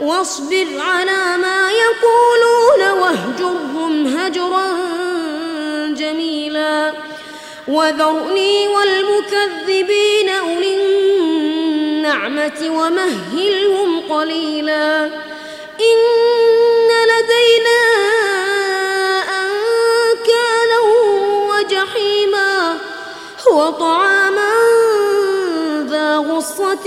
واصبر على ما يقولون واهجرهم هجرا جميلا. وذرني والمكذبين أولي النعمة ومهلهم قليلا. إن لدينا أنكالا وجحيما وطعاما ذا غصة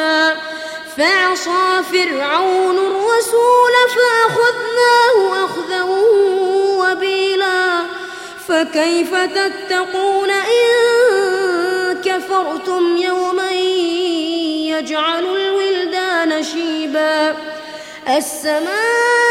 فعصى فرعون الرسول فأخذناه أخذا وبيلا. فكيف تتقون إن كفرتم يوما يجعل الولدان شيبا. السماء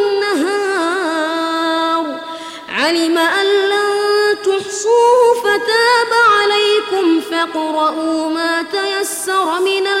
علم أن لن تحصوه فتاب عليكم فاقرؤوا ما تيسر من القرآن